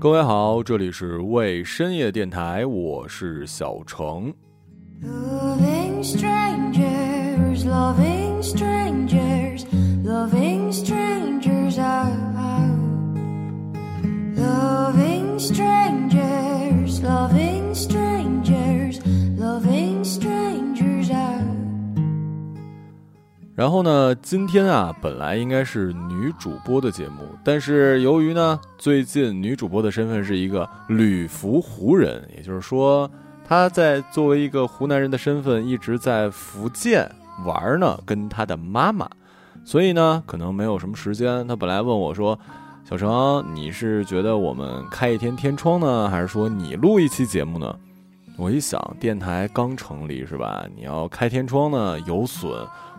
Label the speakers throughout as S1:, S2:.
S1: 各位好，这里是为深夜电台，我是小程。Loving strangers, loving strangers, loving strangers, loving strangers, 然后呢，今天啊，本来应该是女主播的节目，但是由于呢，最近女主播的身份是一个旅服湖人，也就是说。她在作为一个湖南人的身份，一直在福建玩呢，跟她的妈妈，所以呢，可能没有什么时间。她本来问我说：“小程，你是觉得我们开一天天窗呢，还是说你录一期节目呢？”我一想，电台刚成立是吧？你要开天窗呢，有损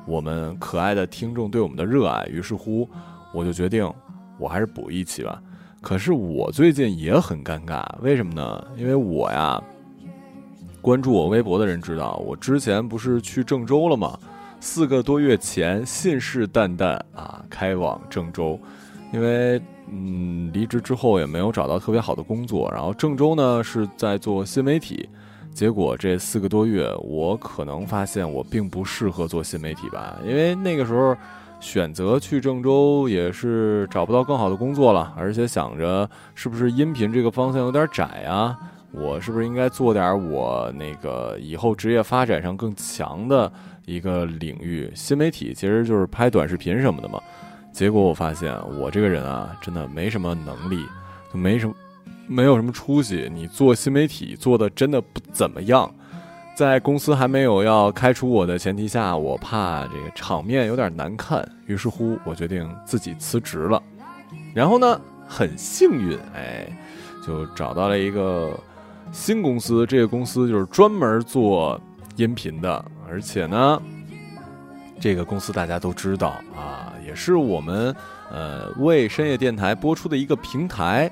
S1: 我们可爱的听众对我们的热爱。于是乎，我就决定，我还是补一期吧。可是我最近也很尴尬，为什么呢？因为我呀。关注我微博的人知道，我之前不是去郑州了吗？四个多月前，信誓旦旦啊，开往郑州，因为嗯，离职之后也没有找到特别好的工作。然后郑州呢是在做新媒体，结果这四个多月，我可能发现我并不适合做新媒体吧，因为那个时候选择去郑州也是找不到更好的工作了，而且想着是不是音频这个方向有点窄啊。我是不是应该做点我那个以后职业发展上更强的一个领域？新媒体其实就是拍短视频什么的嘛。结果我发现我这个人啊，真的没什么能力，就没什么，没有什么出息。你做新媒体做的真的不怎么样，在公司还没有要开除我的前提下，我怕这个场面有点难看，于是乎我决定自己辞职了。然后呢，很幸运，哎，就找到了一个。新公司，这个公司就是专门做音频的，而且呢，这个公司大家都知道啊，也是我们呃为深夜电台播出的一个平台。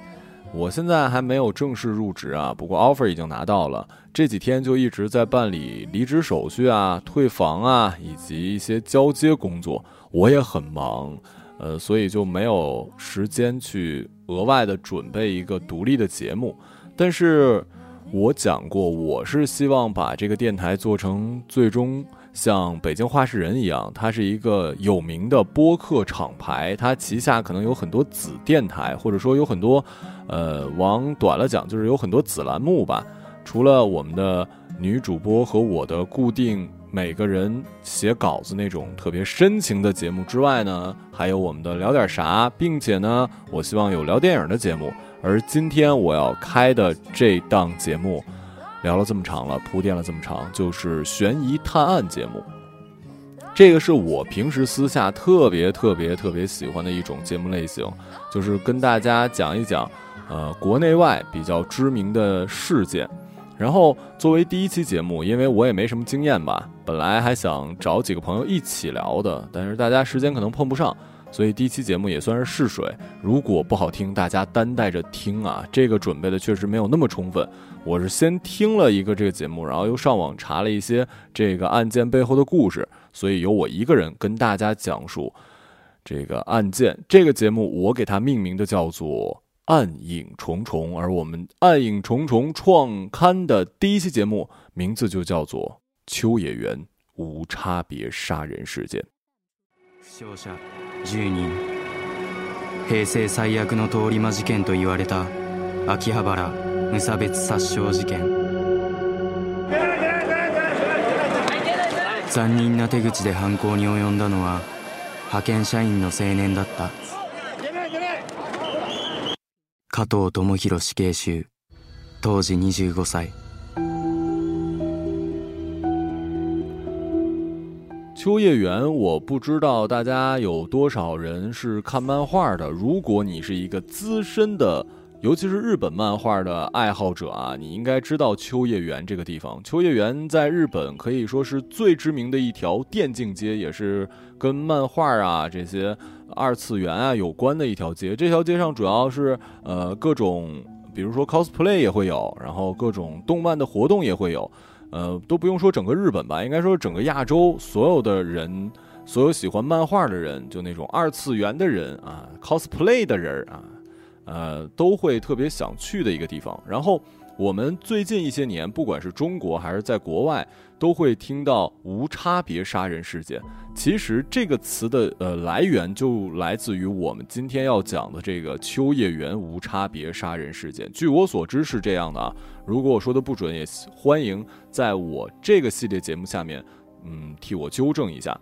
S1: 我现在还没有正式入职啊，不过 offer 已经拿到了。这几天就一直在办理离职手续啊、退房啊，以及一些交接工作。我也很忙，呃，所以就没有时间去额外的准备一个独立的节目，但是。我讲过，我是希望把这个电台做成最终像北京话事人一样，它是一个有名的播客厂牌，它旗下可能有很多子电台，或者说有很多，呃，往短了讲就是有很多子栏目吧。除了我们的女主播和我的固定每个人写稿子那种特别深情的节目之外呢，还有我们的聊点啥，并且呢，我希望有聊电影的节目。而今天我要开的这档节目，聊了这么长了，铺垫了这么长，就是悬疑探案节目。这个是我平时私下特别特别特别喜欢的一种节目类型，就是跟大家讲一讲，呃，国内外比较知名的事件。然后作为第一期节目，因为我也没什么经验吧，本来还想找几个朋友一起聊的，但是大家时间可能碰不上。所以第一期节目也算是试水，如果不好听，大家担待着听啊。这个准备的确实没有那么充分，我是先听了一个这个节目，然后又上网查了一些这个案件背后的故事，所以由我一个人跟大家讲述这个案件。这个节目我给它命名的叫做《暗影重重》，而我们《暗影重重》创刊的第一期节目名字就叫做《秋野原无差别杀人事件》。10人。平成最悪の通り魔事件と言われた秋葉原無差別殺傷事件。残忍な手口で犯行に及んだのは派遣社員の青年だった。加藤智弘死刑囚。当時25歳。秋叶原，我不知道大家有多少人是看漫画的。如果你是一个资深的，尤其是日本漫画的爱好者啊，你应该知道秋叶原这个地方。秋叶原在日本可以说是最知名的一条电竞街，也是跟漫画啊这些二次元啊有关的一条街。这条街上主要是呃各种，比如说 cosplay 也会有，然后各种动漫的活动也会有。呃，都不用说整个日本吧，应该说整个亚洲所有的人，所有喜欢漫画的人，就那种二次元的人啊，cosplay 的人啊，呃，都会特别想去的一个地方。然后我们最近一些年，不管是中国还是在国外，都会听到无差别杀人事件。其实这个词的呃来源就来自于我们今天要讲的这个秋叶原无差别杀人事件。据我所知是这样的啊，如果我说的不准，也欢迎在我这个系列节目下面，嗯，替我纠正一下。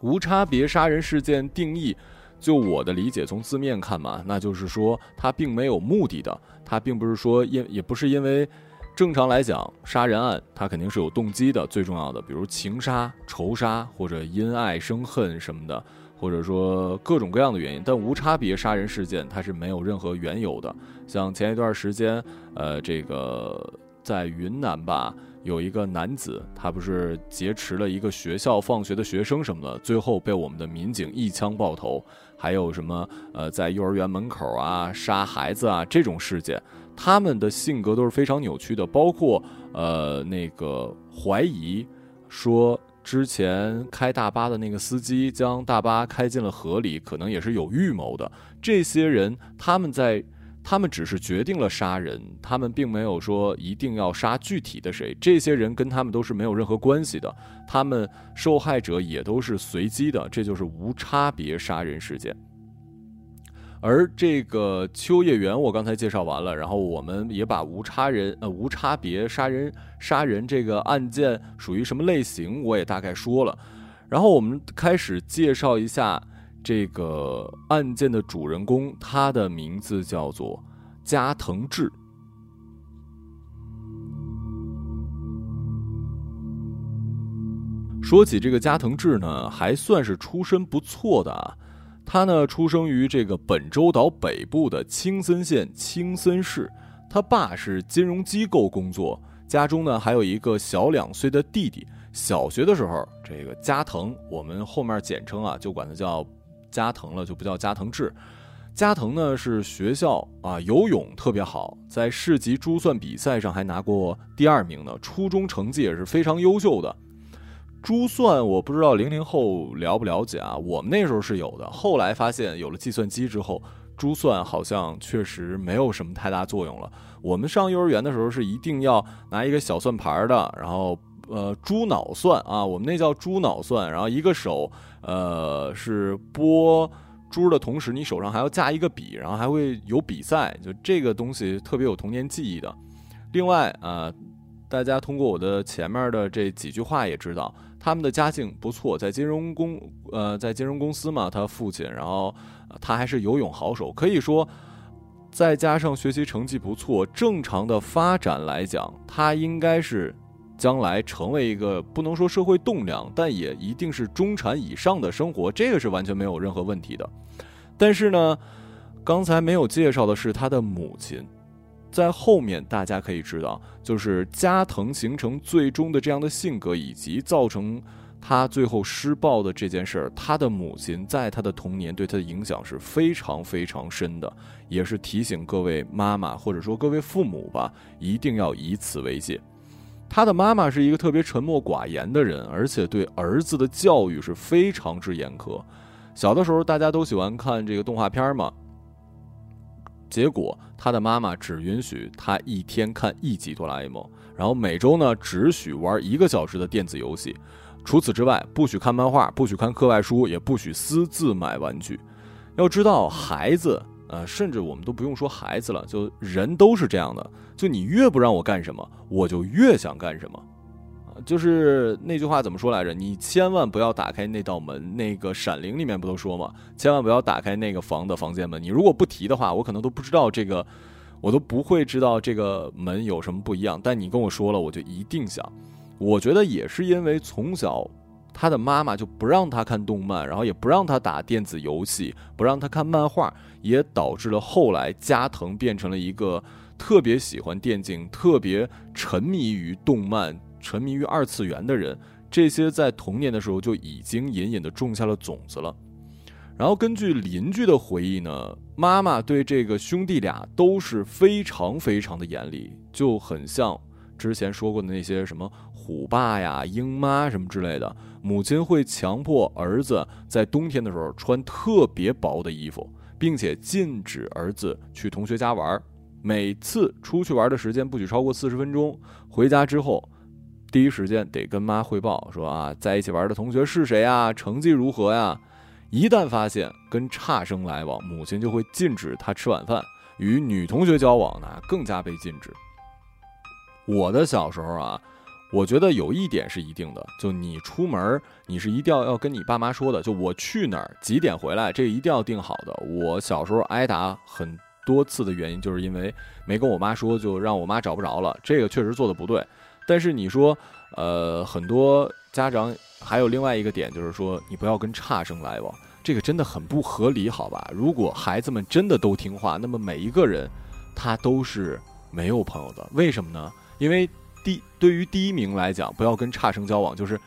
S1: 无差别杀人事件定义。就我的理解，从字面看嘛，那就是说他并没有目的的，他并不是说因也不是因为正常来讲杀人案，他肯定是有动机的，最重要的，比如情杀、仇杀或者因爱生恨什么的，或者说各种各样的原因。但无差别杀人事件它是没有任何缘由的。像前一段时间，呃，这个在云南吧。有一个男子，他不是劫持了一个学校放学的学生什么的，最后被我们的民警一枪爆头。还有什么呃，在幼儿园门口啊杀孩子啊这种事件，他们的性格都是非常扭曲的。包括呃那个怀疑说之前开大巴的那个司机将大巴开进了河里，可能也是有预谋的。这些人他们在。他们只是决定了杀人，他们并没有说一定要杀具体的谁。这些人跟他们都是没有任何关系的，他们受害者也都是随机的，这就是无差别杀人事件。而这个秋叶原，我刚才介绍完了，然后我们也把无差人呃无差别杀人杀人这个案件属于什么类型，我也大概说了。然后我们开始介绍一下。这个案件的主人公，他的名字叫做加藤志。说起这个加藤志呢，还算是出身不错的啊。他呢，出生于这个本州岛北部的青森县青森市。他爸是金融机构工作，家中呢还有一个小两岁的弟弟。小学的时候，这个加藤，我们后面简称啊，就管他叫。加藤了就不叫加藤志，加藤呢是学校啊游泳特别好，在市级珠算比赛上还拿过第二名呢。初中成绩也是非常优秀的。珠算我不知道零零后了不了解啊，我们那时候是有的。后来发现有了计算机之后，珠算好像确实没有什么太大作用了。我们上幼儿园的时候是一定要拿一个小算盘的，然后呃猪脑算啊，我们那叫猪脑算，然后一个手。呃，是拨珠的同时，你手上还要架一个笔，然后还会有比赛，就这个东西特别有童年记忆的。另外啊，大家通过我的前面的这几句话也知道，他们的家境不错，在金融公呃在金融公司嘛，他父亲，然后他还是游泳好手，可以说再加上学习成绩不错，正常的发展来讲，他应该是。将来成为一个不能说社会栋梁，但也一定是中产以上的生活，这个是完全没有任何问题的。但是呢，刚才没有介绍的是他的母亲，在后面大家可以知道，就是加藤形成最终的这样的性格，以及造成他最后施暴的这件事儿，他的母亲在他的童年对他的影响是非常非常深的，也是提醒各位妈妈或者说各位父母吧，一定要以此为戒。他的妈妈是一个特别沉默寡言的人，而且对儿子的教育是非常之严苛。小的时候，大家都喜欢看这个动画片嘛。结果，他的妈妈只允许他一天看一集哆啦 A 梦，然后每周呢只许玩一个小时的电子游戏，除此之外不许看漫画，不许看课外书，也不许私自买玩具。要知道，孩子。呃，甚至我们都不用说孩子了，就人都是这样的。就你越不让我干什么，我就越想干什么。啊，就是那句话怎么说来着？你千万不要打开那道门。那个《闪灵》里面不都说吗？千万不要打开那个房的房间门。你如果不提的话，我可能都不知道这个，我都不会知道这个门有什么不一样。但你跟我说了，我就一定想。我觉得也是因为从小。他的妈妈就不让他看动漫，然后也不让他打电子游戏，不让他看漫画，也导致了后来加藤变成了一个特别喜欢电竞、特别沉迷于动漫、沉迷于二次元的人。这些在童年的时候就已经隐隐的种下了种子了。然后根据邻居的回忆呢，妈妈对这个兄弟俩都是非常非常的严厉，就很像之前说过的那些什么。虎爸呀、鹰妈什么之类的，母亲会强迫儿子在冬天的时候穿特别薄的衣服，并且禁止儿子去同学家玩，每次出去玩的时间不许超过四十分钟。回家之后，第一时间得跟妈汇报说啊，在一起玩的同学是谁呀？成绩如何呀？一旦发现跟差生来往，母亲就会禁止他吃晚饭；与女同学交往呢，更加被禁止。我的小时候啊。我觉得有一点是一定的，就你出门，你是一定要要跟你爸妈说的。就我去哪儿，几点回来，这个一定要定好的。我小时候挨打很多次的原因，就是因为没跟我妈说，就让我妈找不着了。这个确实做的不对。但是你说，呃，很多家长还有另外一个点，就是说你不要跟差生来往，这个真的很不合理，好吧？如果孩子们真的都听话，那么每一个人他都是没有朋友的。为什么呢？因为。第对于第一名来讲，不要跟差生交往，就是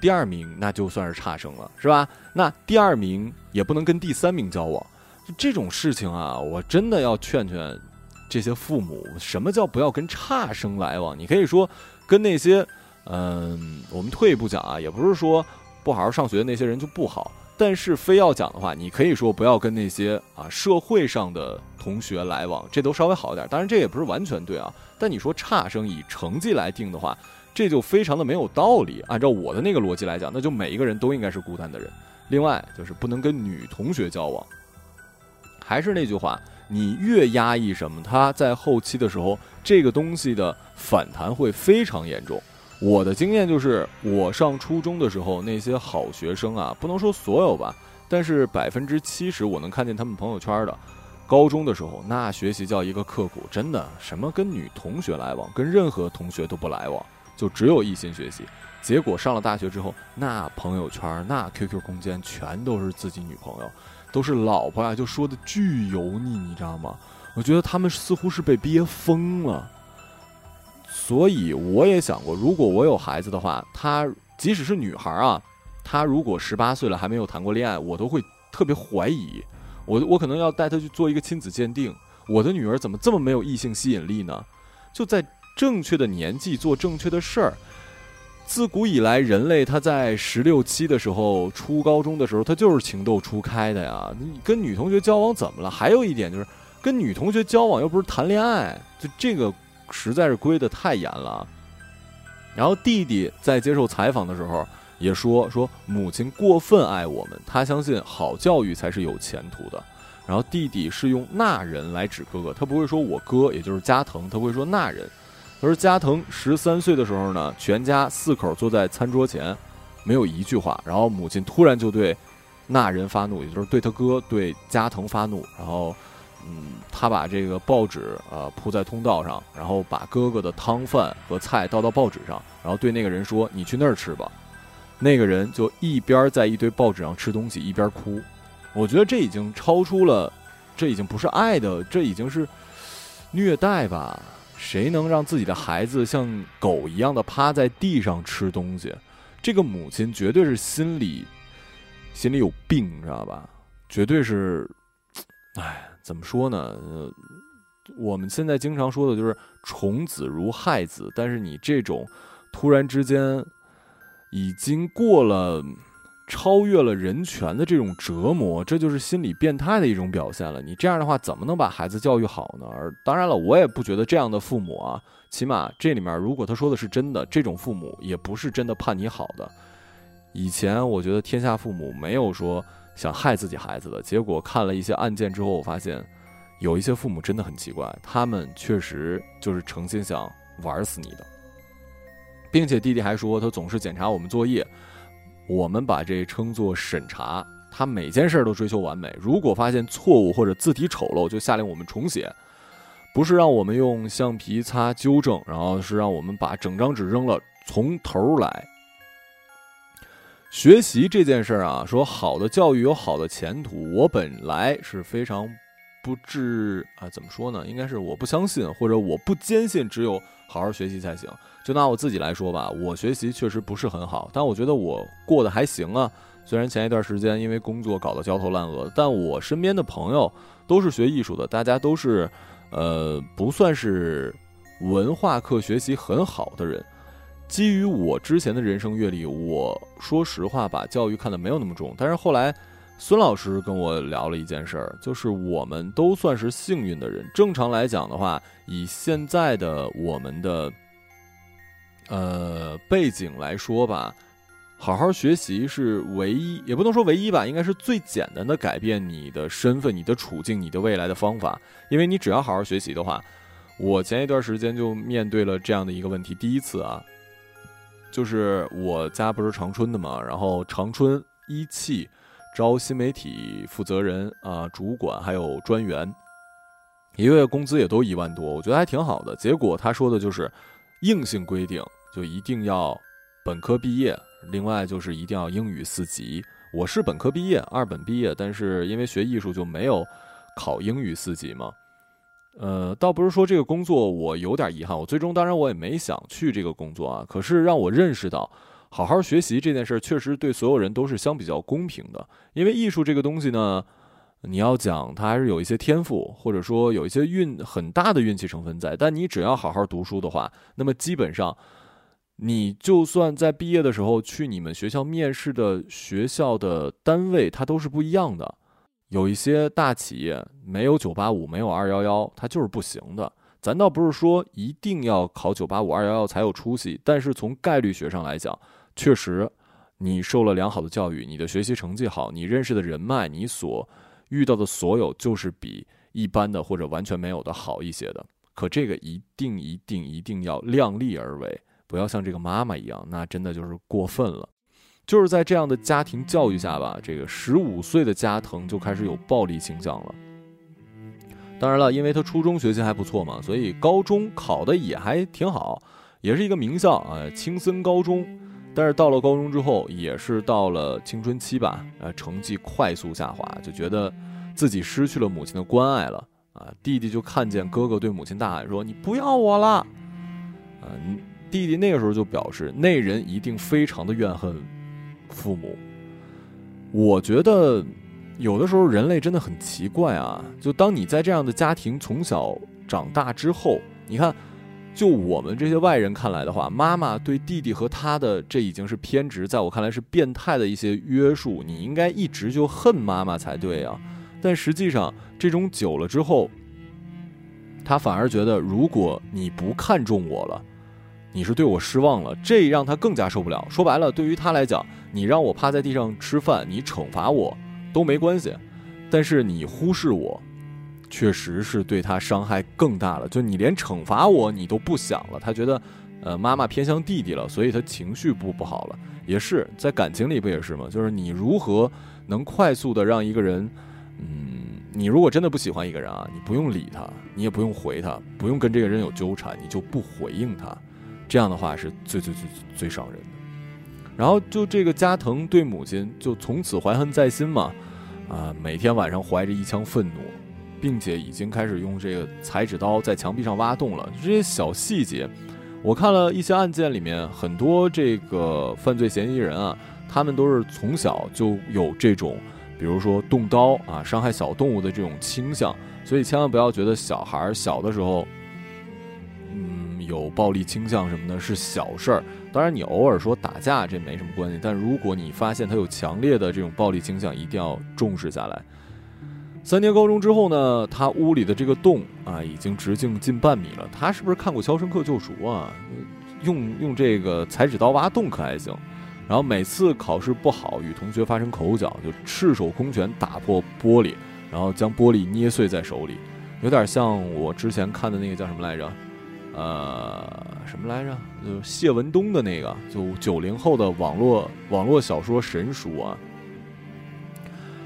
S1: 第二名那就算是差生了，是吧？那第二名也不能跟第三名交往，这种事情啊，我真的要劝劝这些父母，什么叫不要跟差生来往？你可以说跟那些，嗯，我们退一步讲啊，也不是说不好好上学的那些人就不好。但是非要讲的话，你可以说不要跟那些啊社会上的同学来往，这都稍微好一点。当然这也不是完全对啊。但你说差生以成绩来定的话，这就非常的没有道理。按照我的那个逻辑来讲，那就每一个人都应该是孤单的人。另外就是不能跟女同学交往。还是那句话，你越压抑什么，他在后期的时候，这个东西的反弹会非常严重。我的经验就是，我上初中的时候，那些好学生啊，不能说所有吧，但是百分之七十我能看见他们朋友圈的。高中的时候，那学习叫一个刻苦，真的，什么跟女同学来往，跟任何同学都不来往，就只有一心学习。结果上了大学之后，那朋友圈、那 QQ 空间全都是自己女朋友，都是老婆呀，就说的巨油腻，你知道吗？我觉得他们似乎是被憋疯了。所以我也想过，如果我有孩子的话，她即使是女孩啊，她如果十八岁了还没有谈过恋爱，我都会特别怀疑。我我可能要带她去做一个亲子鉴定。我的女儿怎么这么没有异性吸引力呢？就在正确的年纪做正确的事儿。自古以来，人类他在十六七的时候，初高中的时候，他就是情窦初开的呀。跟女同学交往怎么了？还有一点就是，跟女同学交往又不是谈恋爱，就这个。实在是规的太严了。然后弟弟在接受采访的时候也说：“说母亲过分爱我们，他相信好教育才是有前途的。”然后弟弟是用那人来指哥哥，他不会说我哥，也就是加藤，他会说那人。他说加藤十三岁的时候呢，全家四口坐在餐桌前，没有一句话。然后母亲突然就对那人发怒，也就是对他哥对加藤发怒，然后。嗯，他把这个报纸啊铺在通道上，然后把哥哥的汤饭和菜倒到报纸上，然后对那个人说：“你去那儿吃吧。”那个人就一边在一堆报纸上吃东西，一边哭。我觉得这已经超出了，这已经不是爱的，这已经是虐待吧？谁能让自己的孩子像狗一样的趴在地上吃东西？这个母亲绝对是心里心里有病，你知道吧？绝对是，哎。怎么说呢？呃，我们现在经常说的就是“宠子如害子”，但是你这种突然之间已经过了、超越了人权的这种折磨，这就是心理变态的一种表现了。你这样的话，怎么能把孩子教育好呢？而当然了，我也不觉得这样的父母啊，起码这里面如果他说的是真的，这种父母也不是真的盼你好的。以前我觉得天下父母没有说。想害自己孩子的。结果，看了一些案件之后，我发现有一些父母真的很奇怪，他们确实就是诚心想玩死你的，并且弟弟还说他总是检查我们作业，我们把这称作审查，他每件事都追求完美，如果发现错误或者字体丑陋，就下令我们重写，不是让我们用橡皮擦纠正，然后是让我们把整张纸扔了，从头来。学习这件事儿啊，说好的教育有好的前途，我本来是非常不置啊，怎么说呢？应该是我不相信，或者我不坚信只有好好学习才行。就拿我自己来说吧，我学习确实不是很好，但我觉得我过得还行啊。虽然前一段时间因为工作搞得焦头烂额，但我身边的朋友都是学艺术的，大家都是呃不算是文化课学习很好的人。基于我之前的人生阅历，我说实话把教育看得没有那么重。但是后来孙老师跟我聊了一件事儿，就是我们都算是幸运的人。正常来讲的话，以现在的我们的呃背景来说吧，好好学习是唯一，也不能说唯一吧，应该是最简单的改变你的身份、你的处境、你的未来的方法。因为你只要好好学习的话，我前一段时间就面对了这样的一个问题。第一次啊，就是我家不是长春的嘛，然后长春一汽。招新媒体负责人啊，主管还有专员，一个月工资也都一万多，我觉得还挺好的。结果他说的就是硬性规定，就一定要本科毕业，另外就是一定要英语四级。我是本科毕业，二本毕业，但是因为学艺术就没有考英语四级嘛。呃，倒不是说这个工作我有点遗憾，我最终当然我也没想去这个工作啊。可是让我认识到。好好学习这件事儿，确实对所有人都是相比较公平的。因为艺术这个东西呢，你要讲它还是有一些天赋，或者说有一些运很大的运气成分在。但你只要好好读书的话，那么基本上，你就算在毕业的时候去你们学校面试的学校的单位，它都是不一样的。有一些大企业没有九八五，没有二幺幺，它就是不行的。咱倒不是说一定要考九八五二幺幺才有出息，但是从概率学上来讲。确实，你受了良好的教育，你的学习成绩好，你认识的人脉，你所遇到的所有，就是比一般的或者完全没有的好一些的。可这个一定一定一定要量力而为，不要像这个妈妈一样，那真的就是过分了。就是在这样的家庭教育下吧，这个十五岁的加藤就开始有暴力倾向了。当然了，因为他初中学习还不错嘛，所以高中考的也还挺好，也是一个名校啊，青森高中。但是到了高中之后，也是到了青春期吧，呃，成绩快速下滑，就觉得自己失去了母亲的关爱了啊。弟弟就看见哥哥对母亲大喊说：“你不要我了！”啊，弟弟那个时候就表示，那人一定非常的怨恨父母。我觉得有的时候人类真的很奇怪啊，就当你在这样的家庭从小长大之后，你看。就我们这些外人看来的话，妈妈对弟弟和他的这已经是偏执，在我看来是变态的一些约束。你应该一直就恨妈妈才对啊！但实际上，这种久了之后，他反而觉得，如果你不看重我了，你是对我失望了，这让他更加受不了。说白了，对于他来讲，你让我趴在地上吃饭，你惩罚我都没关系，但是你忽视我。确实是对他伤害更大了，就你连惩罚我你都不想了，他觉得，呃，妈妈偏向弟弟了，所以他情绪不不好了。也是在感情里不也是吗？就是你如何能快速的让一个人，嗯，你如果真的不喜欢一个人啊，你不用理他，你也不用回他，不用跟这个人有纠缠，你就不回应他，这样的话是最最最最伤人的。然后就这个加藤对母亲就从此怀恨在心嘛，啊，每天晚上怀着一腔愤怒。并且已经开始用这个裁纸刀在墙壁上挖洞了。这些小细节，我看了一些案件里面，很多这个犯罪嫌疑人啊，他们都是从小就有这种，比如说动刀啊、伤害小动物的这种倾向。所以千万不要觉得小孩小的时候，有暴力倾向什么的是小事儿。当然，你偶尔说打架这没什么关系，但如果你发现他有强烈的这种暴力倾向，一定要重视下来。三年高中之后呢，他屋里的这个洞啊，已经直径近半米了。他是不是看过《肖申克救赎》啊？用用这个裁纸刀挖洞可还行？然后每次考试不好，与同学发生口角，就赤手空拳打破玻璃，然后将玻璃捏碎在手里，有点像我之前看的那个叫什么来着？呃，什么来着？就谢文东的那个，就九零后的网络网络小说神书啊。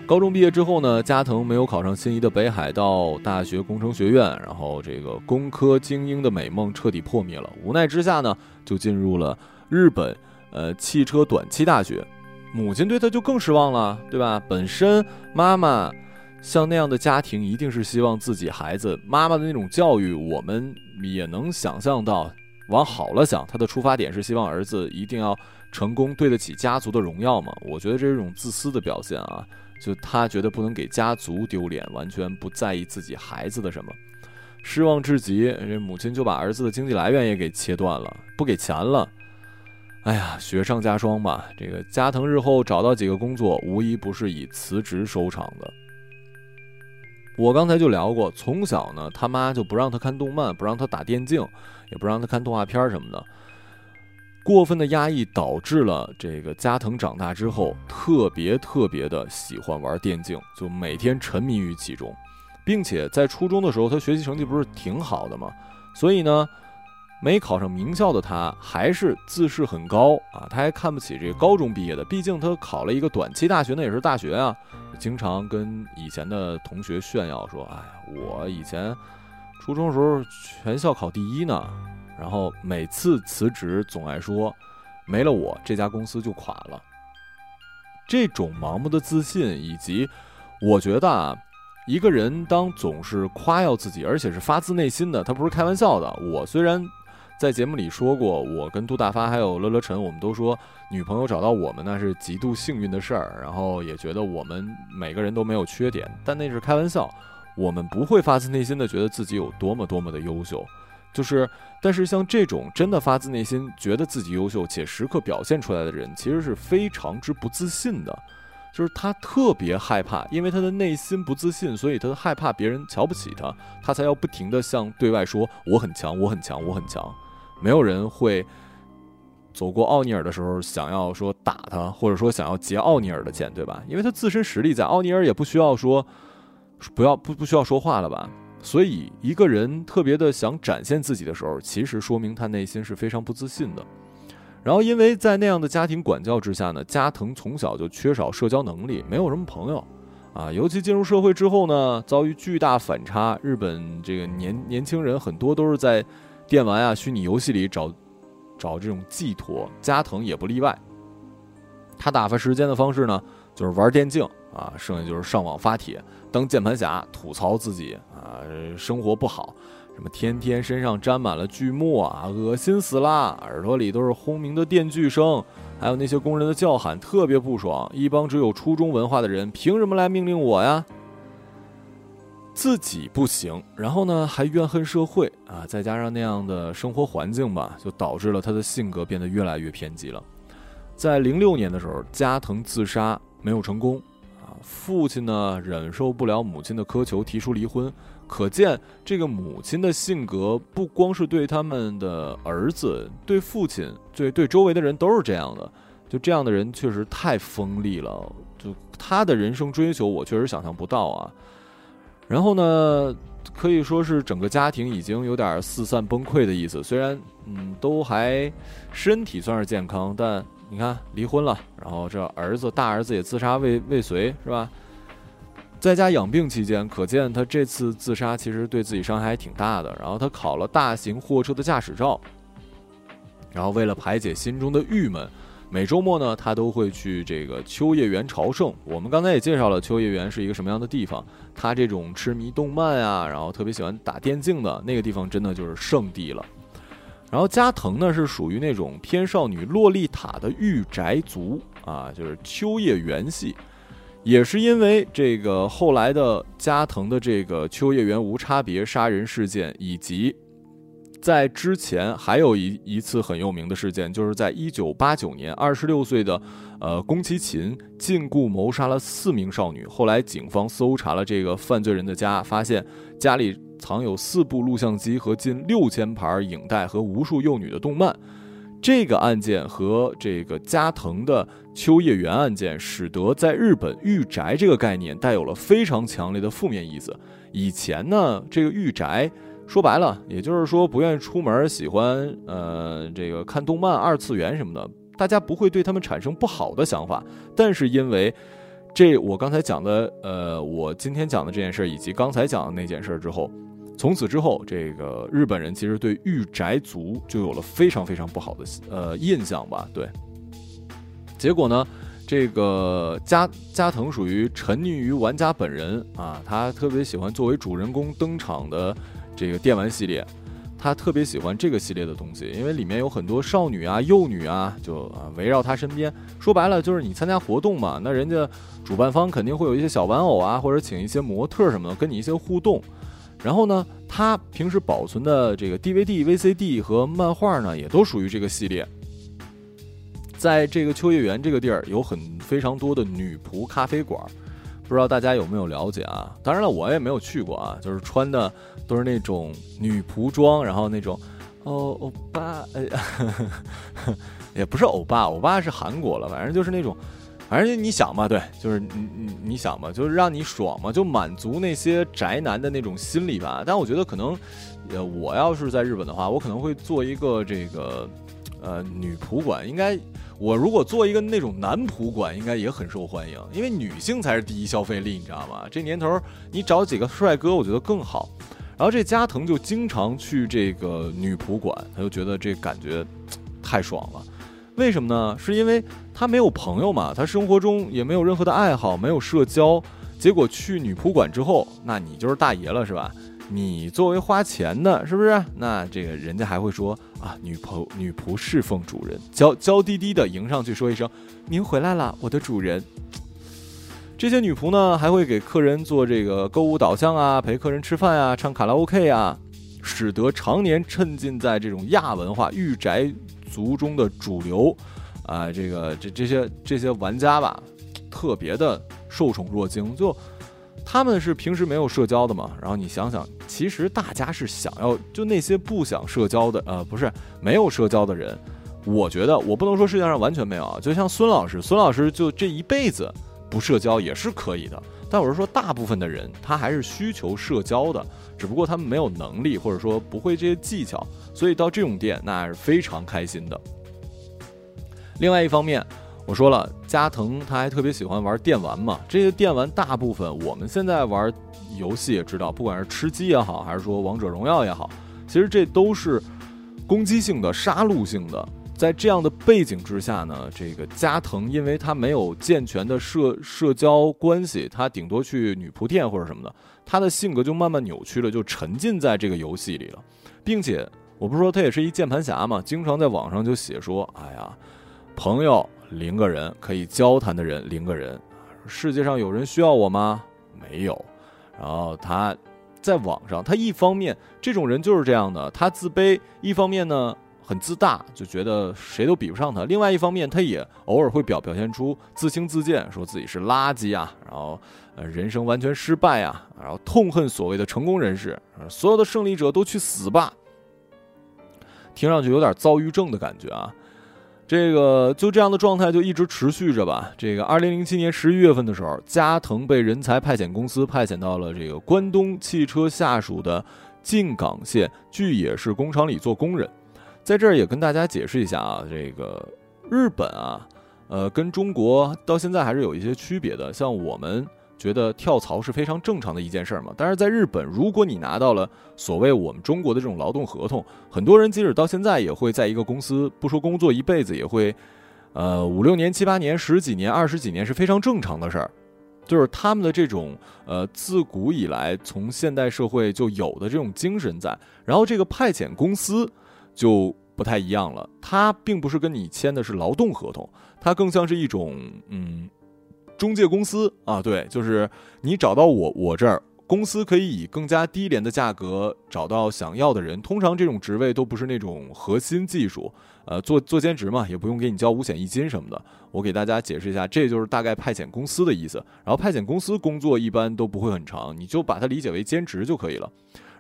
S1: 高中毕业之后呢，加藤没有考上心仪的北海道大学工程学院，然后这个工科精英的美梦彻底破灭了。无奈之下呢，就进入了日本呃汽车短期大学。母亲对他就更失望了，对吧？本身妈妈像那样的家庭，一定是希望自己孩子妈妈的那种教育，我们也能想象到。往好了想，他的出发点是希望儿子一定要成功，对得起家族的荣耀嘛？我觉得这是一种自私的表现啊。就他觉得不能给家族丢脸，完全不在意自己孩子的什么，失望至极。这母亲就把儿子的经济来源也给切断了，不给钱了。哎呀，雪上加霜吧。这个加藤日后找到几个工作，无一不是以辞职收场的。我刚才就聊过，从小呢，他妈就不让他看动漫，不让他打电竞，也不让他看动画片什么的。过分的压抑导致了这个加藤长大之后特别特别的喜欢玩电竞，就每天沉迷于其中，并且在初中的时候，他学习成绩不是挺好的吗？所以呢。没考上名校的他，还是自视很高啊！他还看不起这个高中毕业的，毕竟他考了一个短期大学，那也是大学啊。经常跟以前的同学炫耀说：“哎呀，我以前初中时候全校考第一呢。”然后每次辞职总爱说：“没了我，这家公司就垮了。”这种盲目的自信，以及我觉得啊，一个人当总是夸耀自己，而且是发自内心的，他不是开玩笑的。我虽然。在节目里说过，我跟杜大发还有乐乐晨，我们都说女朋友找到我们那是极度幸运的事儿，然后也觉得我们每个人都没有缺点，但那是开玩笑，我们不会发自内心的觉得自己有多么多么的优秀，就是，但是像这种真的发自内心觉得自己优秀且时刻表现出来的人，其实是非常之不自信的，就是他特别害怕，因为他的内心不自信，所以他害怕别人瞧不起他，他才要不停的向对外说我很强，我很强，我很强。没有人会走过奥尼尔的时候想要说打他，或者说想要劫奥尼尔的剑，对吧？因为他自身实力在，奥尼尔也不需要说不要不不需要说话了吧？所以一个人特别的想展现自己的时候，其实说明他内心是非常不自信的。然后因为在那样的家庭管教之下呢，加藤从小就缺少社交能力，没有什么朋友啊。尤其进入社会之后呢，遭遇巨大反差。日本这个年年轻人很多都是在。电玩啊，虚拟游戏里找找这种寄托，加藤也不例外。他打发时间的方式呢，就是玩电竞啊，剩下就是上网发帖，当键盘侠，吐槽自己啊，生活不好，什么天天身上沾满了锯末啊，恶心死啦，耳朵里都是轰鸣的电锯声，还有那些工人的叫喊，特别不爽。一帮只有初中文化的人，凭什么来命令我呀？自己不行，然后呢还怨恨社会啊，再加上那样的生活环境吧，就导致了他的性格变得越来越偏激了。在零六年的时候，加藤自杀没有成功啊，父亲呢忍受不了母亲的苛求，提出离婚。可见这个母亲的性格不光是对他们的儿子，对父亲，对对周围的人都是这样的。就这样的人确实太锋利了，就他的人生追求，我确实想象不到啊。然后呢，可以说是整个家庭已经有点四散崩溃的意思。虽然嗯，都还身体算是健康，但你看离婚了，然后这儿子大儿子也自杀未未遂，是吧？在家养病期间，可见他这次自杀其实对自己伤害还挺大的。然后他考了大型货车的驾驶照，然后为了排解心中的郁闷。每周末呢，他都会去这个秋叶原朝圣。我们刚才也介绍了秋叶原是一个什么样的地方。他这种痴迷动漫啊，然后特别喜欢打电竞的那个地方，真的就是圣地了。然后加藤呢，是属于那种偏少女洛丽塔的御宅族啊，就是秋叶原系。也是因为这个后来的加藤的这个秋叶原无差别杀人事件，以及。在之前还有一一次很有名的事件，就是在一九八九年，二十六岁的，呃，宫崎勤禁锢谋杀了四名少女。后来警方搜查了这个犯罪人的家，发现家里藏有四部录像机和近六千盘影带和无数幼女的动漫。这个案件和这个加藤的秋叶原案件，使得在日本御宅这个概念带有了非常强烈的负面意思。以前呢，这个御宅。说白了，也就是说不愿意出门，喜欢呃这个看动漫、二次元什么的，大家不会对他们产生不好的想法。但是因为这我刚才讲的，呃，我今天讲的这件事儿以及刚才讲的那件事之后，从此之后，这个日本人其实对御宅族就有了非常非常不好的呃印象吧？对。结果呢，这个加加藤属于沉溺于玩家本人啊，他特别喜欢作为主人公登场的。这个电玩系列，他特别喜欢这个系列的东西，因为里面有很多少女啊、幼女啊，就啊围绕他身边。说白了，就是你参加活动嘛，那人家主办方肯定会有一些小玩偶啊，或者请一些模特什么的跟你一些互动。然后呢，他平时保存的这个 DVD、VCD 和漫画呢，也都属于这个系列。在这个秋叶原这个地儿有很非常多的女仆咖啡馆，不知道大家有没有了解啊？当然了，我也没有去过啊，就是穿的都是那种女仆装，然后那种哦欧巴，哎呀，也不是欧巴，欧巴是韩国了，反正就是那种。反正你想嘛，对，就是你你你想嘛，就是让你爽嘛，就满足那些宅男的那种心理吧。但我觉得可能，呃，我要是在日本的话，我可能会做一个这个，呃，女仆馆。应该我如果做一个那种男仆馆，应该也很受欢迎，因为女性才是第一消费力，你知道吗？这年头你找几个帅哥，我觉得更好。然后这加藤就经常去这个女仆馆，他就觉得这感觉太爽了。为什么呢？是因为他没有朋友嘛，他生活中也没有任何的爱好，没有社交。结果去女仆馆之后，那你就是大爷了，是吧？你作为花钱的，是不是？那这个人家还会说啊，女仆女仆侍奉主人，娇娇滴滴的迎上去说一声：“您回来了，我的主人。”这些女仆呢，还会给客人做这个购物导向啊，陪客人吃饭啊，唱卡拉 OK 啊，使得常年沉浸在这种亚文化御宅。族中的主流，啊，这个这这些这些玩家吧，特别的受宠若惊。就他们是平时没有社交的嘛，然后你想想，其实大家是想要，就那些不想社交的，呃，不是没有社交的人，我觉得我不能说世界上完全没有啊。就像孙老师，孙老师就这一辈子不社交也是可以的。但我是说，大部分的人他还是需求社交的，只不过他们没有能力，或者说不会这些技巧，所以到这种店那还是非常开心的。另外一方面，我说了，加藤他还特别喜欢玩电玩嘛，这些电玩大部分我们现在玩游戏也知道，不管是吃鸡也好，还是说王者荣耀也好，其实这都是攻击性的、杀戮性的。在这样的背景之下呢，这个加藤因为他没有健全的社社交关系，他顶多去女仆店或者什么的，他的性格就慢慢扭曲了，就沉浸在这个游戏里了，并且我不是说他也是一键盘侠嘛，经常在网上就写说，哎呀，朋友零个人，可以交谈的人零个人，世界上有人需要我吗？没有。然后他在网上，他一方面这种人就是这样的，他自卑；一方面呢。很自大，就觉得谁都比不上他。另外一方面，他也偶尔会表表现出自轻自贱，说自己是垃圾啊，然后呃人生完全失败啊，然后痛恨所谓的成功人士，所有的胜利者都去死吧。听上去有点躁郁症的感觉啊。这个就这样的状态就一直持续着吧。这个二零零七年十一月份的时候，加藤被人才派遣公司派遣到了这个关东汽车下属的静冈县巨野市工厂里做工人。在这儿也跟大家解释一下啊，这个日本啊，呃，跟中国到现在还是有一些区别的。像我们觉得跳槽是非常正常的一件事儿嘛，但是在日本，如果你拿到了所谓我们中国的这种劳动合同，很多人即使到现在也会在一个公司不说工作一辈子，也会呃五六年、七八年、十几年、二十几年是非常正常的事儿。就是他们的这种呃自古以来从现代社会就有的这种精神在，然后这个派遣公司。就不太一样了，它并不是跟你签的是劳动合同，它更像是一种嗯中介公司啊，对，就是你找到我我这儿，公司可以以更加低廉的价格找到想要的人。通常这种职位都不是那种核心技术，呃，做做兼职嘛，也不用给你交五险一金什么的。我给大家解释一下，这就是大概派遣公司的意思。然后派遣公司工作一般都不会很长，你就把它理解为兼职就可以了。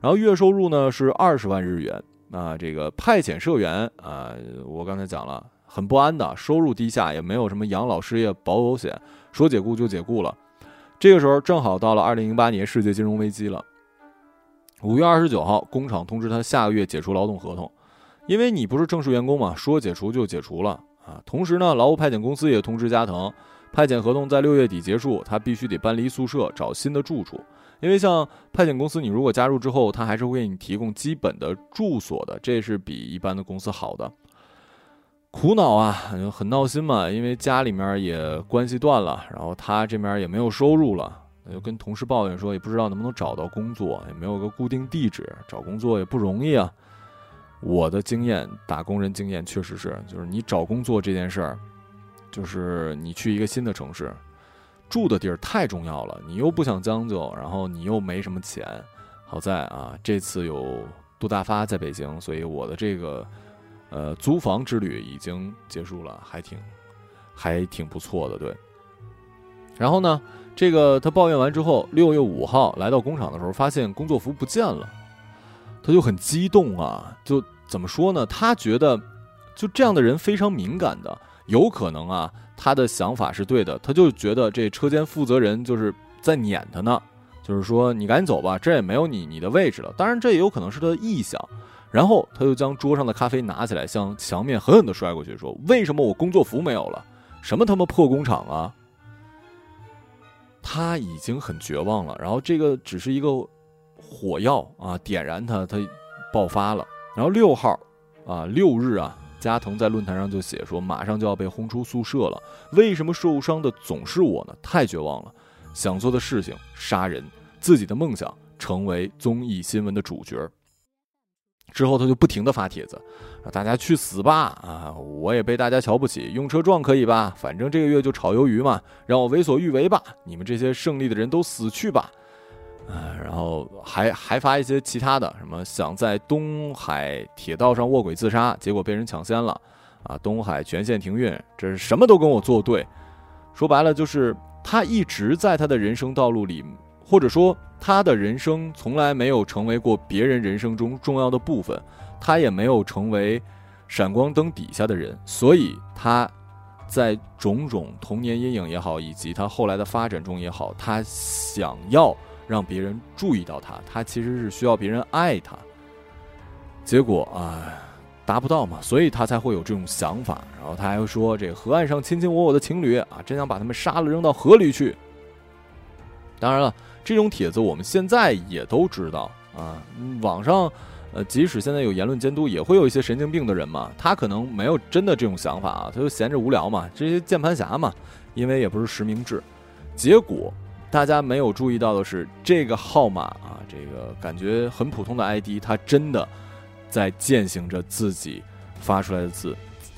S1: 然后月收入呢是二十万日元。啊，这个派遣社员啊，我刚才讲了，很不安的，收入低下，也没有什么养老、失业保险，说解雇就解雇了。这个时候正好到了二零零八年世界金融危机了。五月二十九号，工厂通知他下个月解除劳动合同，因为你不是正式员工嘛，说解除就解除了啊。同时呢，劳务派遣公司也通知加藤，派遣合同在六月底结束，他必须得搬离宿舍，找新的住处。因为像派遣公司，你如果加入之后，他还是会给你提供基本的住所的，这是比一般的公司好的。苦恼啊，很闹心嘛，因为家里面也关系断了，然后他这边也没有收入了，就跟同事抱怨说，也不知道能不能找到工作，也没有个固定地址，找工作也不容易啊。我的经验，打工人经验确实是，就是你找工作这件事儿，就是你去一个新的城市。住的地儿太重要了，你又不想将就，然后你又没什么钱。好在啊，这次有杜大发在北京，所以我的这个呃，租房之旅已经结束了，还挺还挺不错的，对。然后呢，这个他抱怨完之后，六月五号来到工厂的时候，发现工作服不见了，他就很激动啊，就怎么说呢？他觉得就这样的人非常敏感的，有可能啊，他的想法是对的，他就觉得这车间负责人就是在撵他呢，就是说你赶紧走吧，这也没有你你的位置了。当然，这也有可能是他的臆想。然后他就将桌上的咖啡拿起来，向墙面狠狠的摔过去，说：“为什么我工作服没有了？什么他妈破工厂啊！”他已经很绝望了。然后这个只是一个火药啊，点燃他，他爆发了。然后六号啊，六日啊，加藤在论坛上就写说：“马上就要被轰出宿舍了，为什么受伤的总是我呢？太绝望了，想做的事情杀人，自己的梦想成为综艺新闻的主角。”之后他就不停的发帖子，大家去死吧！啊，我也被大家瞧不起，用车撞可以吧？反正这个月就炒鱿鱼嘛，让我为所欲为吧！你们这些胜利的人都死去吧！啊，然后还还发一些其他的，什么想在东海铁道上卧轨自杀，结果被人抢先了，啊，东海全线停运，这是什么都跟我作对。说白了就是他一直在他的人生道路里。或者说，他的人生从来没有成为过别人人生中重要的部分，他也没有成为闪光灯底下的人，所以他在种种童年阴影也好，以及他后来的发展中也好，他想要让别人注意到他，他其实是需要别人爱他，结果啊，达不到嘛，所以他才会有这种想法。然后他还说，这河岸上卿卿我我的情侣啊，真想把他们杀了扔到河里去。当然了。这种帖子我们现在也都知道啊，网上，呃，即使现在有言论监督，也会有一些神经病的人嘛。他可能没有真的这种想法啊，他就闲着无聊嘛，这些键盘侠嘛，因为也不是实名制。结果大家没有注意到的是，这个号码啊，这个感觉很普通的 ID，他真的在践行着自己发出来的字。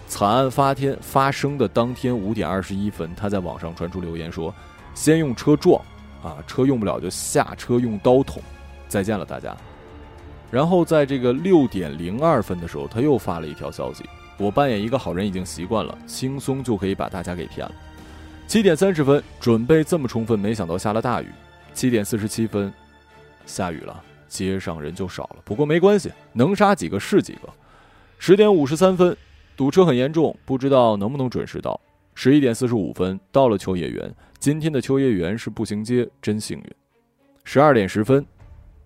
S1: 惨案发天发生的当天五点二十一分，他在网上传出留言说：“先用车撞。”啊，车用不了就下车用刀捅，再见了大家。然后在这个六点零二分的时候，他又发了一条消息：我扮演一个好人已经习惯了，轻松就可以把大家给骗了。七点三十分，准备这么充分，没想到下了大雨。七点四十七分，下雨了，街上人就少了。不过没关系，能杀几个是几个。十点五十三分，堵车很严重，不知道能不能准时到。十一点四十五分，到了秋叶原。今天的秋叶原是步行街，真幸运。十二点十分，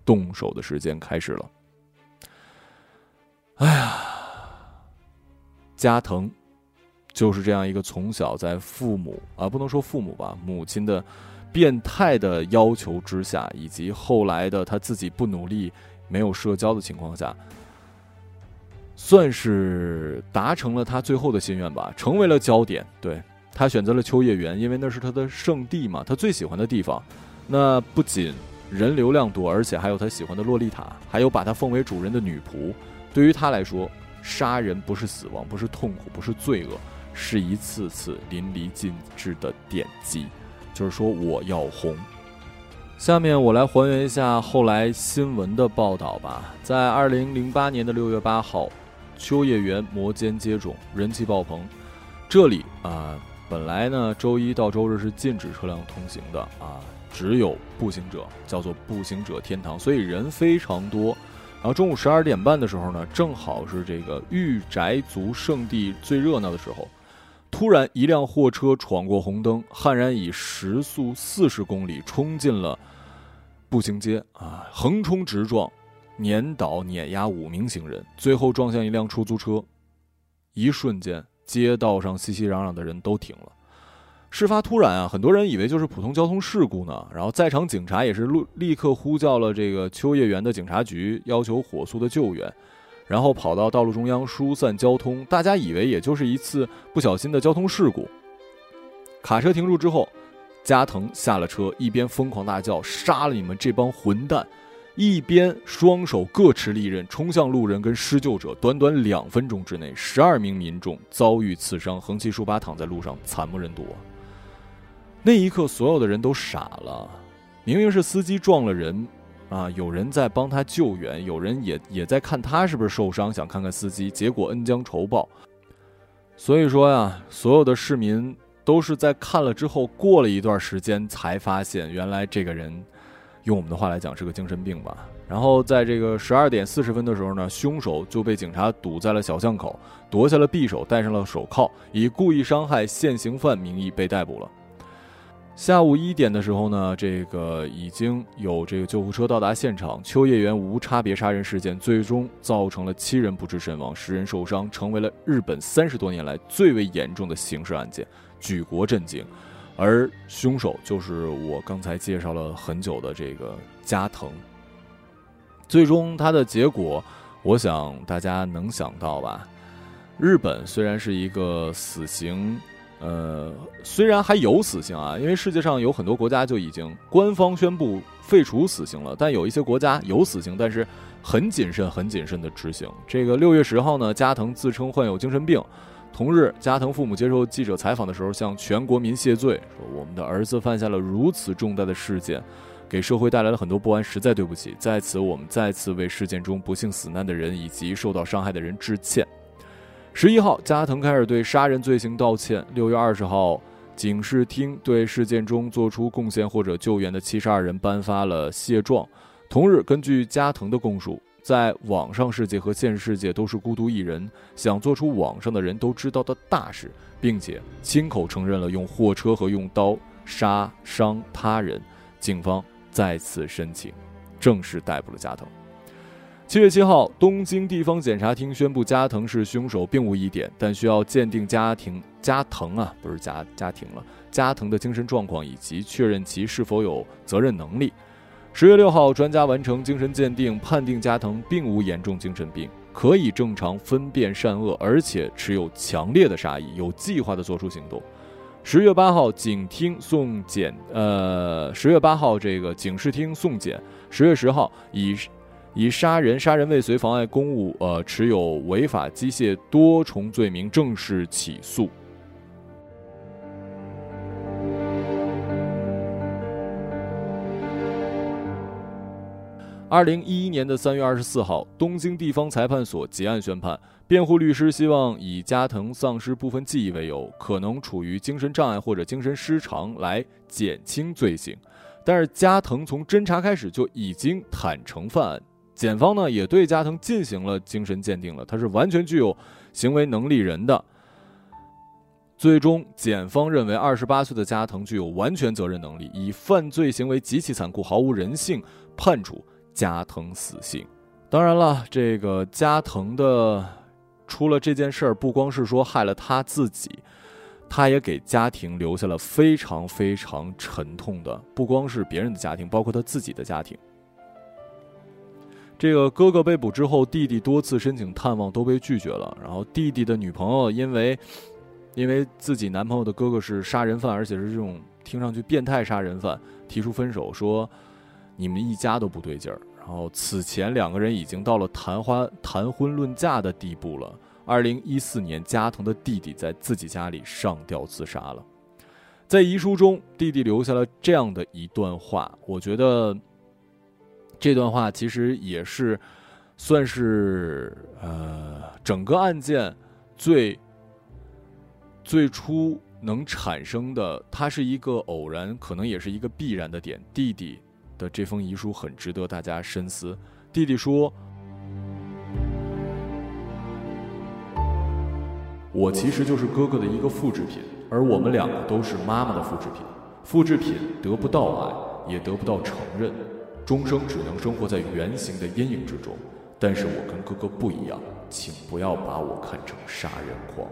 S1: 动手的时间开始了。哎呀，加藤就是这样一个从小在父母啊，不能说父母吧，母亲的变态的要求之下，以及后来的他自己不努力、没有社交的情况下，算是达成了他最后的心愿吧，成为了焦点。对。他选择了秋叶原，因为那是他的圣地嘛，他最喜欢的地方。那不仅人流量多，而且还有他喜欢的洛丽塔，还有把他奉为主人的女仆。对于他来说，杀人不是死亡，不是痛苦，不是罪恶，是一次次淋漓尽致的点击。就是说，我要红。下面我来还原一下后来新闻的报道吧。在二零零八年的六月八号，秋叶原摩肩接踵，人气爆棚。这里啊。本来呢，周一到周日是禁止车辆通行的啊，只有步行者，叫做步行者天堂，所以人非常多。然后中午十二点半的时候呢，正好是这个御宅族圣地最热闹的时候，突然一辆货车闯过红灯，悍然以时速四十公里冲进了步行街啊，横冲直撞，碾倒碾压五名行人，最后撞向一辆出租车，一瞬间。街道上熙熙攘攘的人都停了。事发突然啊，很多人以为就是普通交通事故呢。然后在场警察也是立立刻呼叫了这个秋叶原的警察局，要求火速的救援，然后跑到道路中央疏散交通。大家以为也就是一次不小心的交通事故。卡车停住之后，加藤下了车，一边疯狂大叫：“杀了你们这帮混蛋！”一边双手各持利刃冲向路人跟施救者，短短两分钟之内，十二名民众遭遇刺伤，横七竖八躺在路上，惨不忍睹。那一刻，所有的人都傻了。明明是司机撞了人，啊，有人在帮他救援，有人也也在看他是不是受伤，想看看司机。结果恩将仇报，所以说呀，所有的市民都是在看了之后，过了一段时间才发现，原来这个人，用我们的话来讲是个精神病吧。然后在这个十二点四十分的时候呢，凶手就被警察堵在了小巷口，夺下了匕首，戴上了手铐，以故意伤害现行犯名义被逮捕了。下午一点的时候呢，这个已经有这个救护车到达现场。秋叶原无差别杀人事件最终造成了七人不治身亡，十人受伤，成为了日本三十多年来最为严重的刑事案件，举国震惊。而凶手就是我刚才介绍了很久的这个加藤。最终，他的结果，我想大家能想到吧？日本虽然是一个死刑，呃，虽然还有死刑啊，因为世界上有很多国家就已经官方宣布废除死刑了，但有一些国家有死刑，但是很谨慎、很谨慎的执行。这个六月十号呢，加藤自称患有精神病。同日，加藤父母接受记者采访的时候，向全国民谢罪，说：“我们的儿子犯下了如此重大的事件。”给社会带来了很多不安，实在对不起。在此，我们再次为事件中不幸死难的人以及受到伤害的人致歉。十一号，加藤开始对杀人罪行道歉。六月二十号，警视厅对事件中做出贡献或者救援的七十二人颁发了谢状。同日，根据加藤的供述，在网上世界和现实世界都是孤独一人，想做出网上的人都知道的大事，并且亲口承认了用货车和用刀杀伤他人。警方。再次申请，正式逮捕了加藤。七月七号，东京地方检察厅宣布加藤是凶手，并无疑点，但需要鉴定家庭加藤啊，不是家家庭了，加藤的精神状况以及确认其是否有责任能力。十月六号，专家完成精神鉴定，判定加藤并无严重精神病，可以正常分辨善恶，而且持有强烈的杀意，有计划的做出行动。十月八号，警厅送检。呃，十月八号，这个警视厅送检。十月十号，以以杀人、杀人未遂、妨碍公务、呃，持有违法机械多重罪名正式起诉。二零一一年的三月二十四号，东京地方裁判所结案宣判。辩护律师希望以加藤丧失部分记忆为由，可能处于精神障碍或者精神失常来减轻罪行。但是加藤从侦查开始就已经坦诚犯案，检方呢也对加藤进行了精神鉴定了，他是完全具有行为能力人的。最终，检方认为二十八岁的加藤具有完全责任能力，以犯罪行为极其残酷、毫无人性，判处加藤死刑。当然了，这个加藤的。出了这件事儿，不光是说害了他自己，他也给家庭留下了非常非常沉痛的，不光是别人的家庭，包括他自己的家庭。这个哥哥被捕之后，弟弟多次申请探望都被拒绝了。然后弟弟的女朋友因为，因为自己男朋友的哥哥是杀人犯，而且是这种听上去变态杀人犯，提出分手，说你们一家都不对劲儿。然后，此前两个人已经到了谈花谈婚论嫁的地步了。二零一四年，加藤的弟弟在自己家里上吊自杀了。在遗书中，弟弟留下了这样的一段话，我觉得这段话其实也是算是呃整个案件最最初能产生的，它是一个偶然，可能也是一个必然的点。弟弟。的这封遗书很值得大家深思。弟弟说：“我其实就是哥哥的一个复制品，而我们两个都是妈妈的复制品。复制品得不到爱，也得不到承认，终生只能生活在圆形的阴影之中。但是我跟哥哥不一样，请不要把我看成杀人狂。”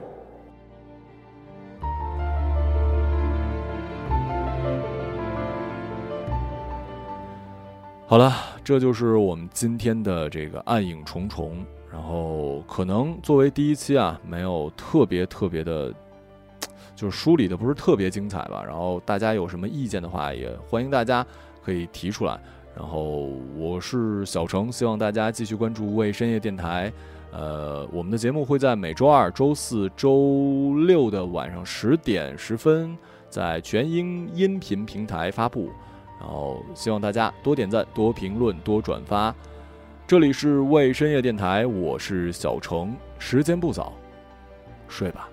S1: 好了，这就是我们今天的这个暗影重重。然后可能作为第一期啊，没有特别特别的，就是梳理的不是特别精彩吧。然后大家有什么意见的话，也欢迎大家可以提出来。然后我是小程，希望大家继续关注为深夜电台。呃，我们的节目会在每周二、周四周六的晚上十点十分在全英音频平台发布。然后希望大家多点赞、多评论、多转发。这里是为深夜电台，我是小程，时间不早，睡吧。